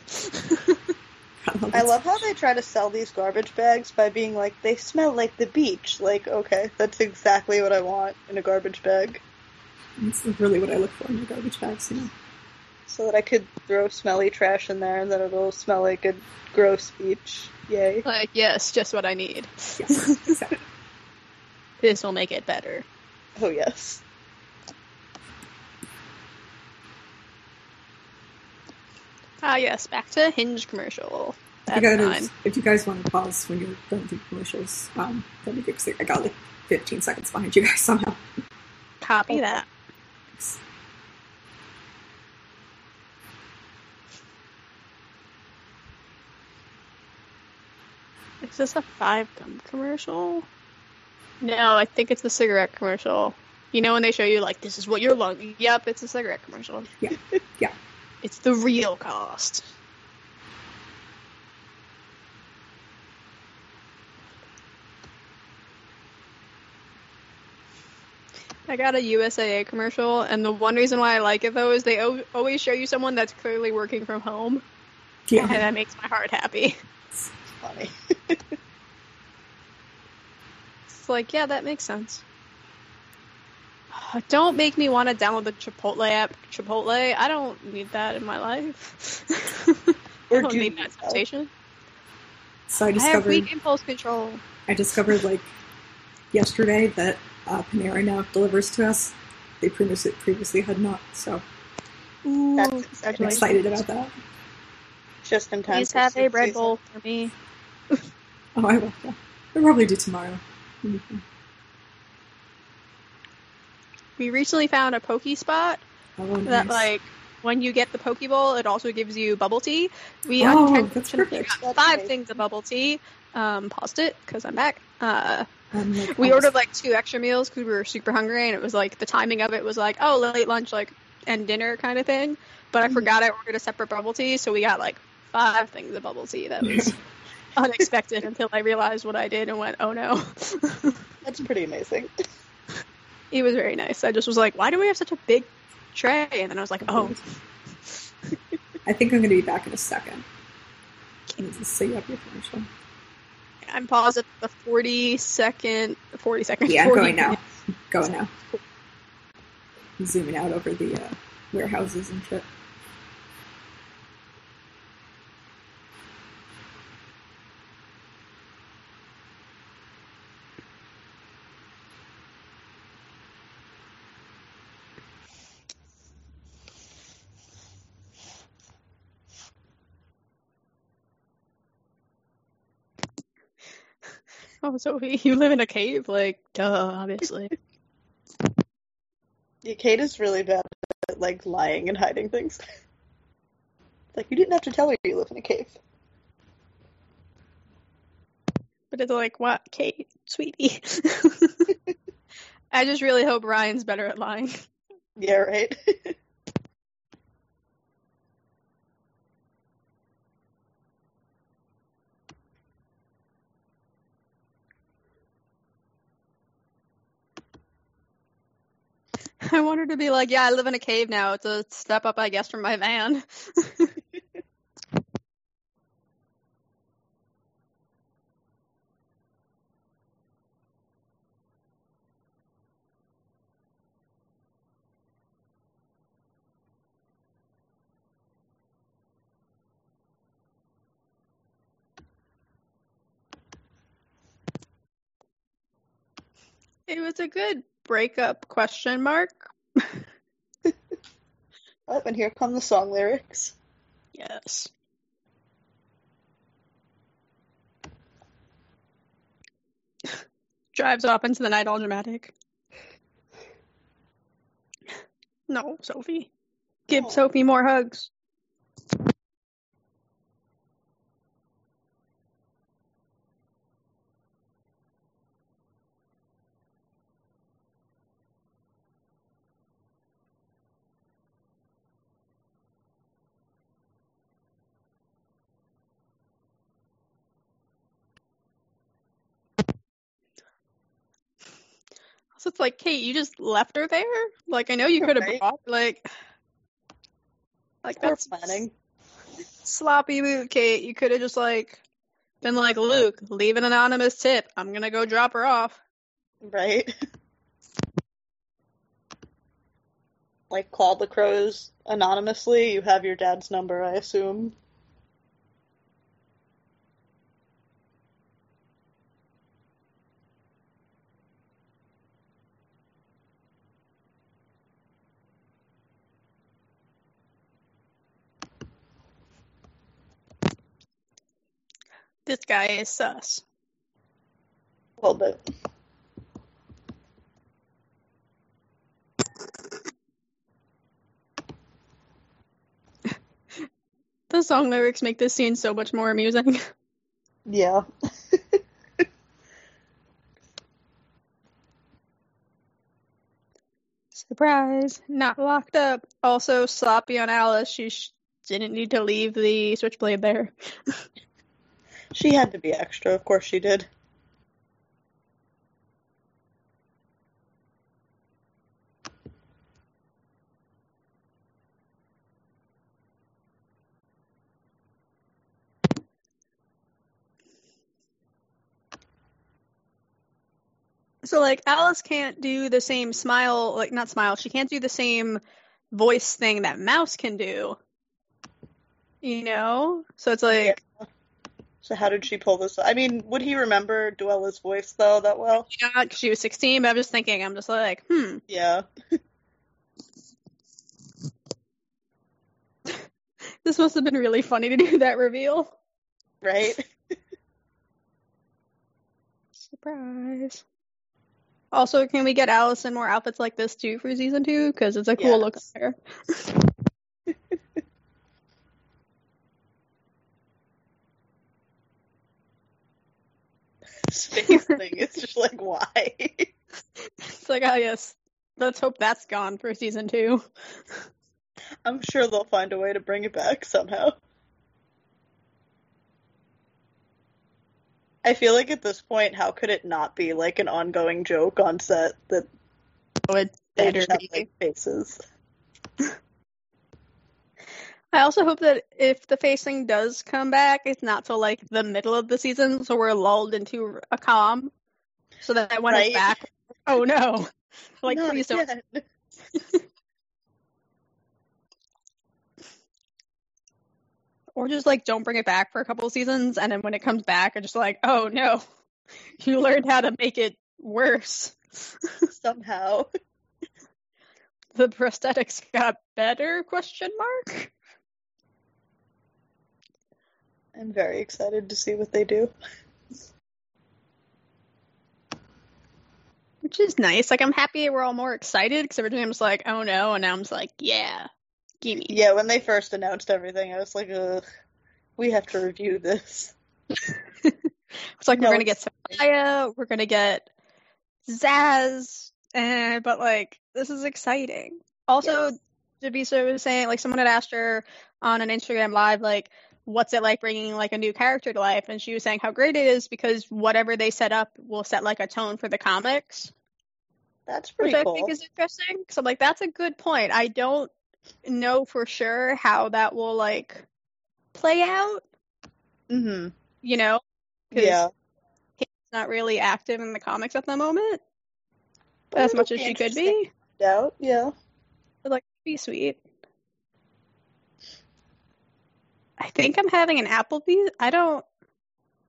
I love how they try to sell these garbage bags by being like, they smell like the beach. Like, okay, that's exactly what I want in a garbage bag. That's really what I look for in the garbage bags, you know. So that I could throw smelly trash in there and then it'll smell like a gross beach. Yay. like, yes, just what I need. Yes, exactly. This will make it better. Oh, yes. Ah, yes, back to Hinge commercial. If you, That's guys, fine. if you guys want to pause when you're done with the commercials, um, that'd be good I got like 15 seconds behind you guys somehow. Copy Okay. that. Is this a five gum commercial? No, I think it's the cigarette commercial. You know when they show you like this is what your lung. Yep, it's a cigarette commercial. Yeah. Yeah. It's the real cost. I got a USAA commercial, and the one reason why I like it though is they o- always show you someone that's clearly working from home, and Yeah. that makes my heart happy. It's Funny. It's like, yeah, that makes sense. Don't make me want to download the Chipotle app. Chipotle, I don't need that in my life. I Or don't do need that temptation. So I discovered I have discovered weak impulse control. I discovered like yesterday that uh, Panera now delivers to us. They previously previously had not, so Ooh, That's I'm excited about that. Just in time. Please for have a soup Red season. Bull for me. Oh, I will. Yeah. I'll probably do tomorrow. Mhm. We recently found a Poke Spot Oh, that, nice. like, when you get the Pokeball, it also gives you bubble tea. We Oh, unintentionally that's perfect. got five nice. things of bubble tea. Um, paused it because I'm back. Uh, like, we ordered like two extra meals because we were super hungry, and it was like the timing of it was like oh late lunch like and dinner kind of thing. But I Mhm. forgot I ordered a separate bubble tea, so we got like five things of bubble tea. That was unexpected until I realized what I did and went oh no. That's pretty amazing. it was very nice. I just was like why do we have such a big tray? And then I was like oh I think I'm going to be back in a second. Can you up your commercial? I'm paused at the forty second, forty second. Yeah, I'm 40 going now. minute- Going now. Zooming out over the uh, warehouses and shit. Oh, Sophie, you live in a cave? Like, duh, obviously. Yeah, Kate is really bad at like lying and hiding things. like you didn't have to tell her you live in a cave. But it's like, what, Kate, sweetie? I just really hope Ryan's better at lying. Yeah, right. I want her to be like, yeah, I live in a cave now. It's a step up, I guess, from my van. it was a good breakup question mark. Oh, and here come the song lyrics. Yes. Drives off into the night all dramatic. No, Sophie. Give Oh. Sophie more hugs. It's like, Kate, you just left her there? Like, I know you could have Right. brought, like, like Poor that's planning. sloppy move, Kate. You could have just like been like, Luke, leave an anonymous tip. I'm gonna go drop her off. Right? like Claude LaCroix anonymously, you have your dad's number, I assume. This guy is sus. A little bit. The song lyrics make this scene so much more amusing. Yeah. Surprise! Not locked up. Also sloppy on Alice. She sh- didn't need to leave the switchblade there. She had to be extra, of course she did. So like Alice can't do the same smile, like not smile. She can't do the same voice thing that Mouse can do. You know? So it's like So how did she pull this? I mean, would he remember Duela's voice though that well? not 'cause she was 16, but I'm just thinking, I'm just like, hmm, Yeah. this must have been really funny to do that reveal. Right? Surprise. Also, can we get Alice in more outfits like this too for season two? Because it's a cool look Yes. there. Space thing. It's just like why? It's like, oh yes, let's hope that's gone for season two. I'm sure they'll find a way to bring it back somehow. I feel like at this point, how could it not be like an ongoing joke on set that Oh, it they just have like faces? I also hope that if the facing does come back, it's not till like the middle of the season, so we're lulled into a calm, so that when Right. it's back, oh no, like please don't. Or just like don't bring it back for a couple of seasons, and then when it comes back, I'm just like, oh no, you learned how to make it worse. somehow. The prosthetics got better? Question mark. I'm very excited to see what they do. Which is nice. Like I'm happy we're all more excited because originally I was like, oh no, and now I'm just like, yeah, gimme. Yeah, when they first announced everything, I was like, Ugh, we have to review this. It's like No, we're gonna get Sophia, we're gonna get Zaz, eh, but like this is exciting. Also, Yes. Javicia was saying like someone had asked her on an Instagram live like, what's it like bringing like a new character to life, and she was saying how great it is because whatever they set up will set like a tone for the comics. That's which pretty I think is interesting. Because I'm like, that's a good point. I don't know for sure how that will like play out. mm-hmm. You know, 'Cause Yeah. he's not really active in the comics at the moment But as much as she could be. Out. Yeah. But like, be sweet. I think I'm having an Applebee's. I don't.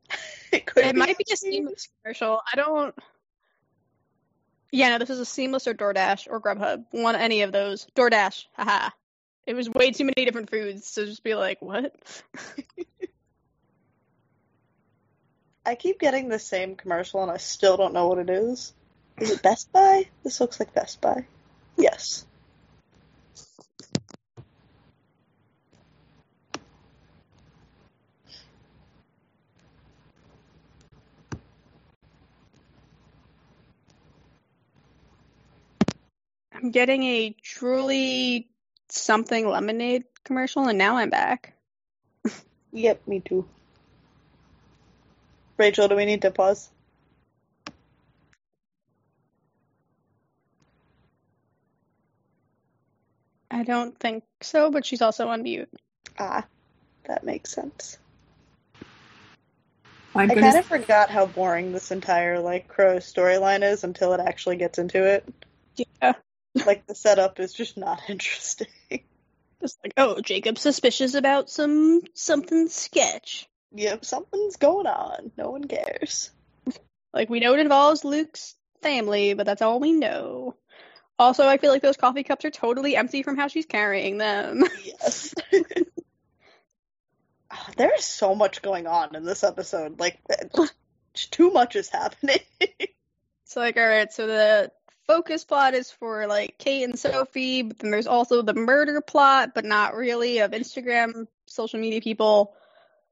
It could It might be a Seamless commercial. I don't. Yeah, no, this is a Seamless or DoorDash or Grubhub. One any of those. DoorDash. Haha. It was way too many different foods to just be like, what? I keep getting the same commercial and I still don't know what it is. Is it Best Buy? This looks like Best Buy. Yes. I'm getting a truly something lemonade commercial, and now I'm back. Yep, me too. Rachel, do we need to pause? I don't think so, but she's also on mute. Ah, that makes sense. I'm I kind of forgot how boring this entire like Crow storyline is until it actually gets into it. Like the setup is just not interesting. Just like, oh, Jacob's suspicious about some something sketch. yep, something's going on. No one cares. Like we know it involves Luke's family, but that's all we know. Also, I feel like those coffee cups are totally empty from how she's carrying them. Yes. Ah, there is so much going on in this episode. Like, too much is happening. It's like, all right, so the focus plot is for like Kate and Sophie, but then there's also the murder plot, but not really of Instagram, social media people.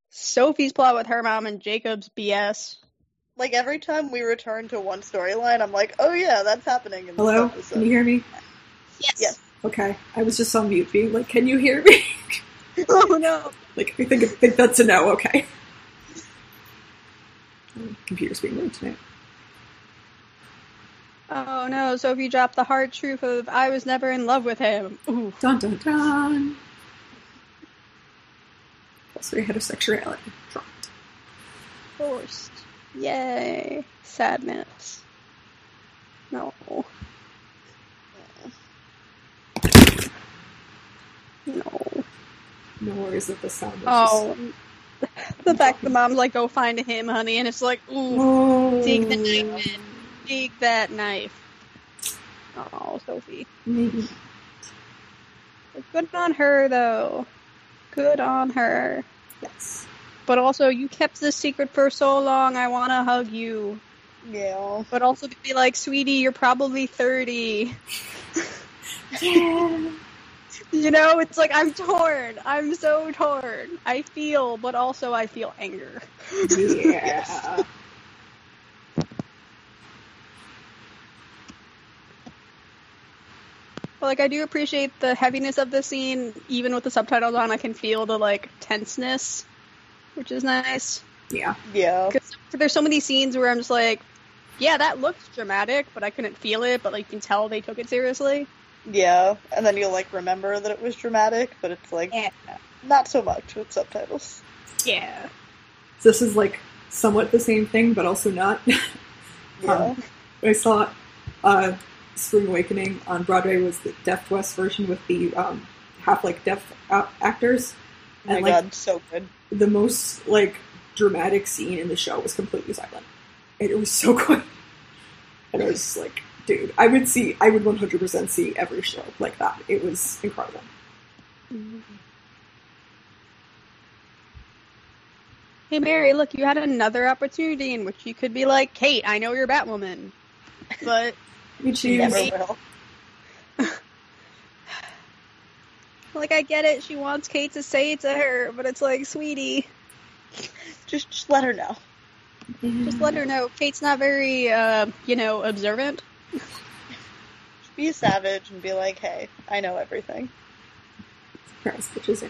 Sophie's plot with her mom and Jacob's BS. like every time we return to one storyline, I'm like, oh yeah, that's happening in this Hello? episode. Can you hear me? Yes. Yes. Okay. I was just on mute being like, can you hear me? Oh no. like, I think, I think that's a no. Okay. Computer's being rude tonight. Oh no, Sophie dropped the hard truth of I was never in love with him. Ooh. Dun dun dun. Also, heterosexuality dropped. Forced. Yay. Sadness. No. No. No worries that the sound Oh. The fact the mom's like, go find him, honey, and it's like, ooh, Oh. dig the knife in. Dig that knife. Oh, Sophie. Maybe. Good on her, though. Good on her. Yes. But also, you kept this secret for so long, I want to hug you. Yeah. But also be like, sweetie, you're probably 30. Yeah. You know, it's like, I'm torn. I'm so torn. I feel, but also I feel anger. Yeah. But, like, I do appreciate the heaviness of the scene. Even with the subtitles on, I can feel the, like, tenseness, which is nice. Yeah. Yeah. Because there's so many scenes where I'm just like, yeah, that looks dramatic, but I couldn't feel it, but, like, you can tell they took it seriously. Yeah. And then you'll like remember that it was dramatic, but it's like Yeah. not so much with subtitles. Yeah. This is like somewhat the same thing, but also not. Yeah. Um, I saw uh, Spring Awakening on Broadway was the Deaf West version with the um, half like deaf uh, actors, oh my and like god, so good. the most like dramatic scene in the show was completely silent, and it was so good. And I was just like, dude, I would see, I would one hundred percent see every show like that. It was incredible. Hey, Mary, look, you had another opportunity in which you could be like, Kate, I know you're Batwoman. But, You choose. never will. like, I get it. She wants Kate to say it to her, but it's like, sweetie, Just just let her know. just let her know. Kate's not very, uh, you know, observant. Be a savage and be like, hey, I know everything. Surprise, bitches.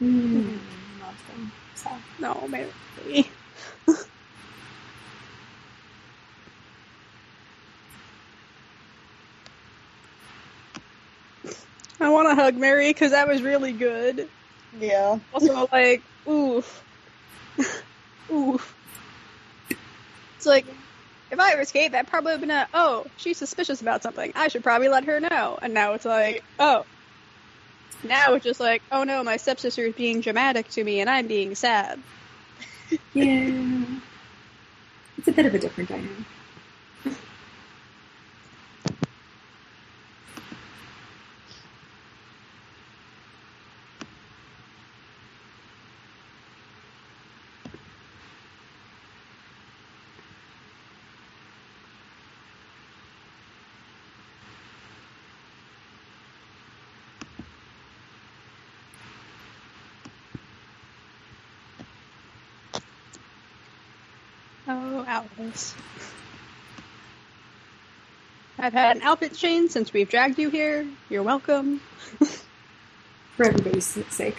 Mm, not No, Mary. I want to hug Mary because that was really good. Yeah. Also, like, oof. oof. It's like, if I was Kate, that probably would have been a, oh, she's suspicious about something. I should probably let her know. And now it's like, oh. Now it's just like, oh no, my stepsister is being dramatic to me and I'm being sad. Yeah. It's a bit of a different dynamic. Alice. I've had an outfit change since we've dragged you here. You're welcome. For everybody's sake.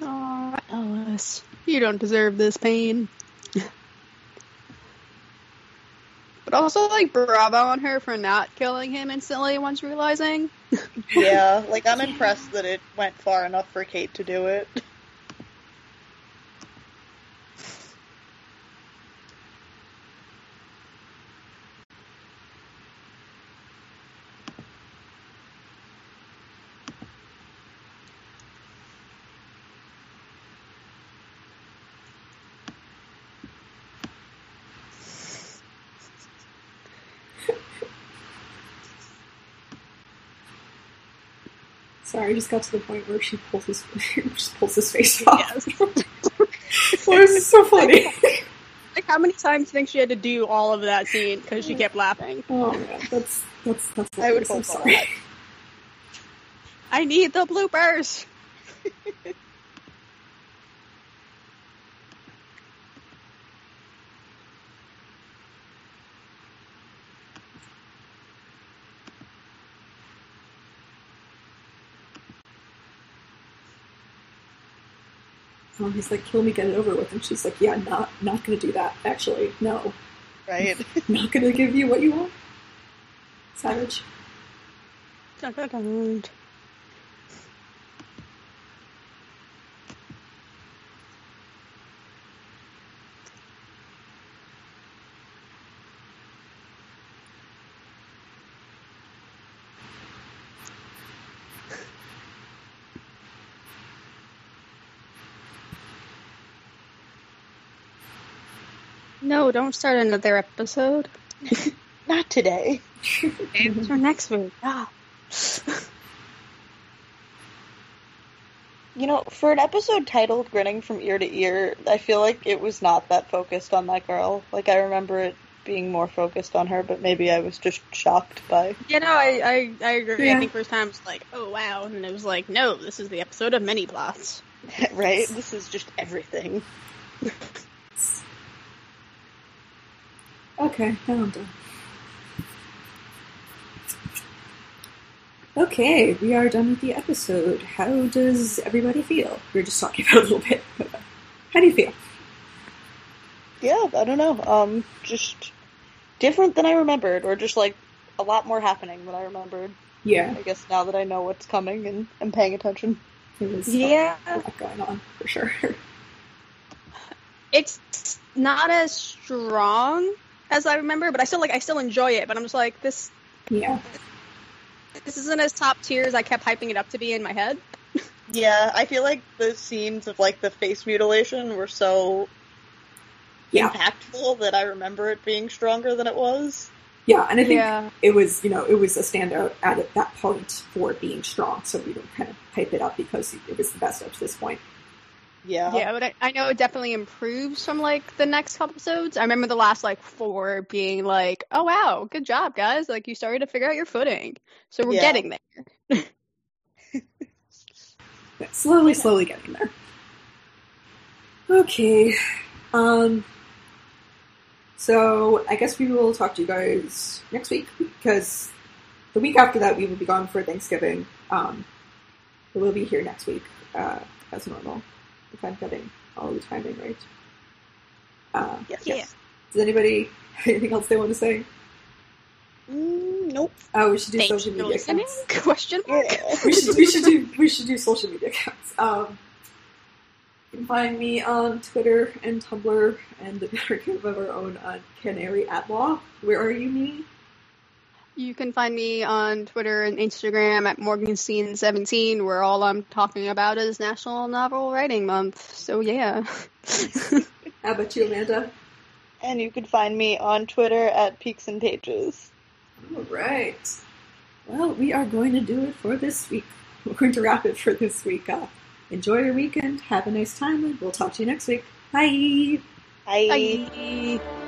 Oh, You don't deserve this pain. but also, like, bravo on her for not killing him instantly once realizing. Yeah. Like I'm impressed that it went far enough for Kate to do it. Sorry, I just got to the point where she pulls his just pulls his face off. Yes. well, this is so funny. Like, how many times do you think she had to do all of that scene because she kept laughing? oh man, that's that's that's. I would hope so. sorry. I need the bloopers! Um, he's like, "Kill me, get it over with," and she's like, "Yeah, not not gonna do that. Actually, no, Right? not gonna give you what you want." Savage. No, don't start another episode. Not today. It's for next week. Ah. You know, for an episode titled Grinning from Ear to Ear, I feel like it was not that focused on that girl. Like, I remember it being more focused on her, but maybe I was just shocked by. You know, I, I, I agree. Yeah. I think first time it was like, oh wow, and it was like, no, this is the episode of many plots. right? This is just everything. Okay, now I'm done. Okay, we are done with the episode. How does everybody feel? We were just talking about it a little bit. uh, How do you feel? Yeah, I don't know. Um, just different than I remembered, or just like a lot more happening than I remembered. Yeah, I guess now that I know what's coming and am paying attention. it was Yeah. a lot going on for sure. It's not as strong as I remember, but I still like I still enjoy it. But I'm just like this. yeah, This isn't as top tier as I kept hyping it up to be in my head. Yeah, I feel like the scenes of like the face mutilation were so yeah, impactful that I remember it being stronger than it was. yeah. And I think Yeah. it was, you know, it was a standout at that point for being strong. So we don't kind of hype it up because it was the best up to this point. Yeah. Yeah, but I, I know it definitely improves from like the next couple episodes. I remember the last like four being like, "Oh wow, good job, guys! Like you started to figure out your footing." So we're Yeah. getting there. Slowly, slowly getting there. Okay. Um. So I guess we will talk to you guys next week because the week after that we will be gone for Thanksgiving. Um, but we'll be here next week uh, as normal. If I'm getting all the timing right. Uh, Yes. Yeah. does anybody have anything else they want to say? Mm, nope. Oh, we should do Thanks social media accounts. Question mark. Yeah. we should we should do we should do social media accounts. Um, you can find me on Twitter and Tumblr and the Archive of Our Own on Canary at Law. Where are you, me? You can find me on Twitter and Instagram at Morganstein17, where all I'm talking about is National Novel Writing Month. So yeah. How about you, Amanda? And you can find me on Twitter at Peaks and Pages. All right. Well, we are going to do it for this week. We're going to wrap it for this week. Uh, enjoy your weekend. Have a nice time, and we'll talk to you next week. Bye. Bye. Bye.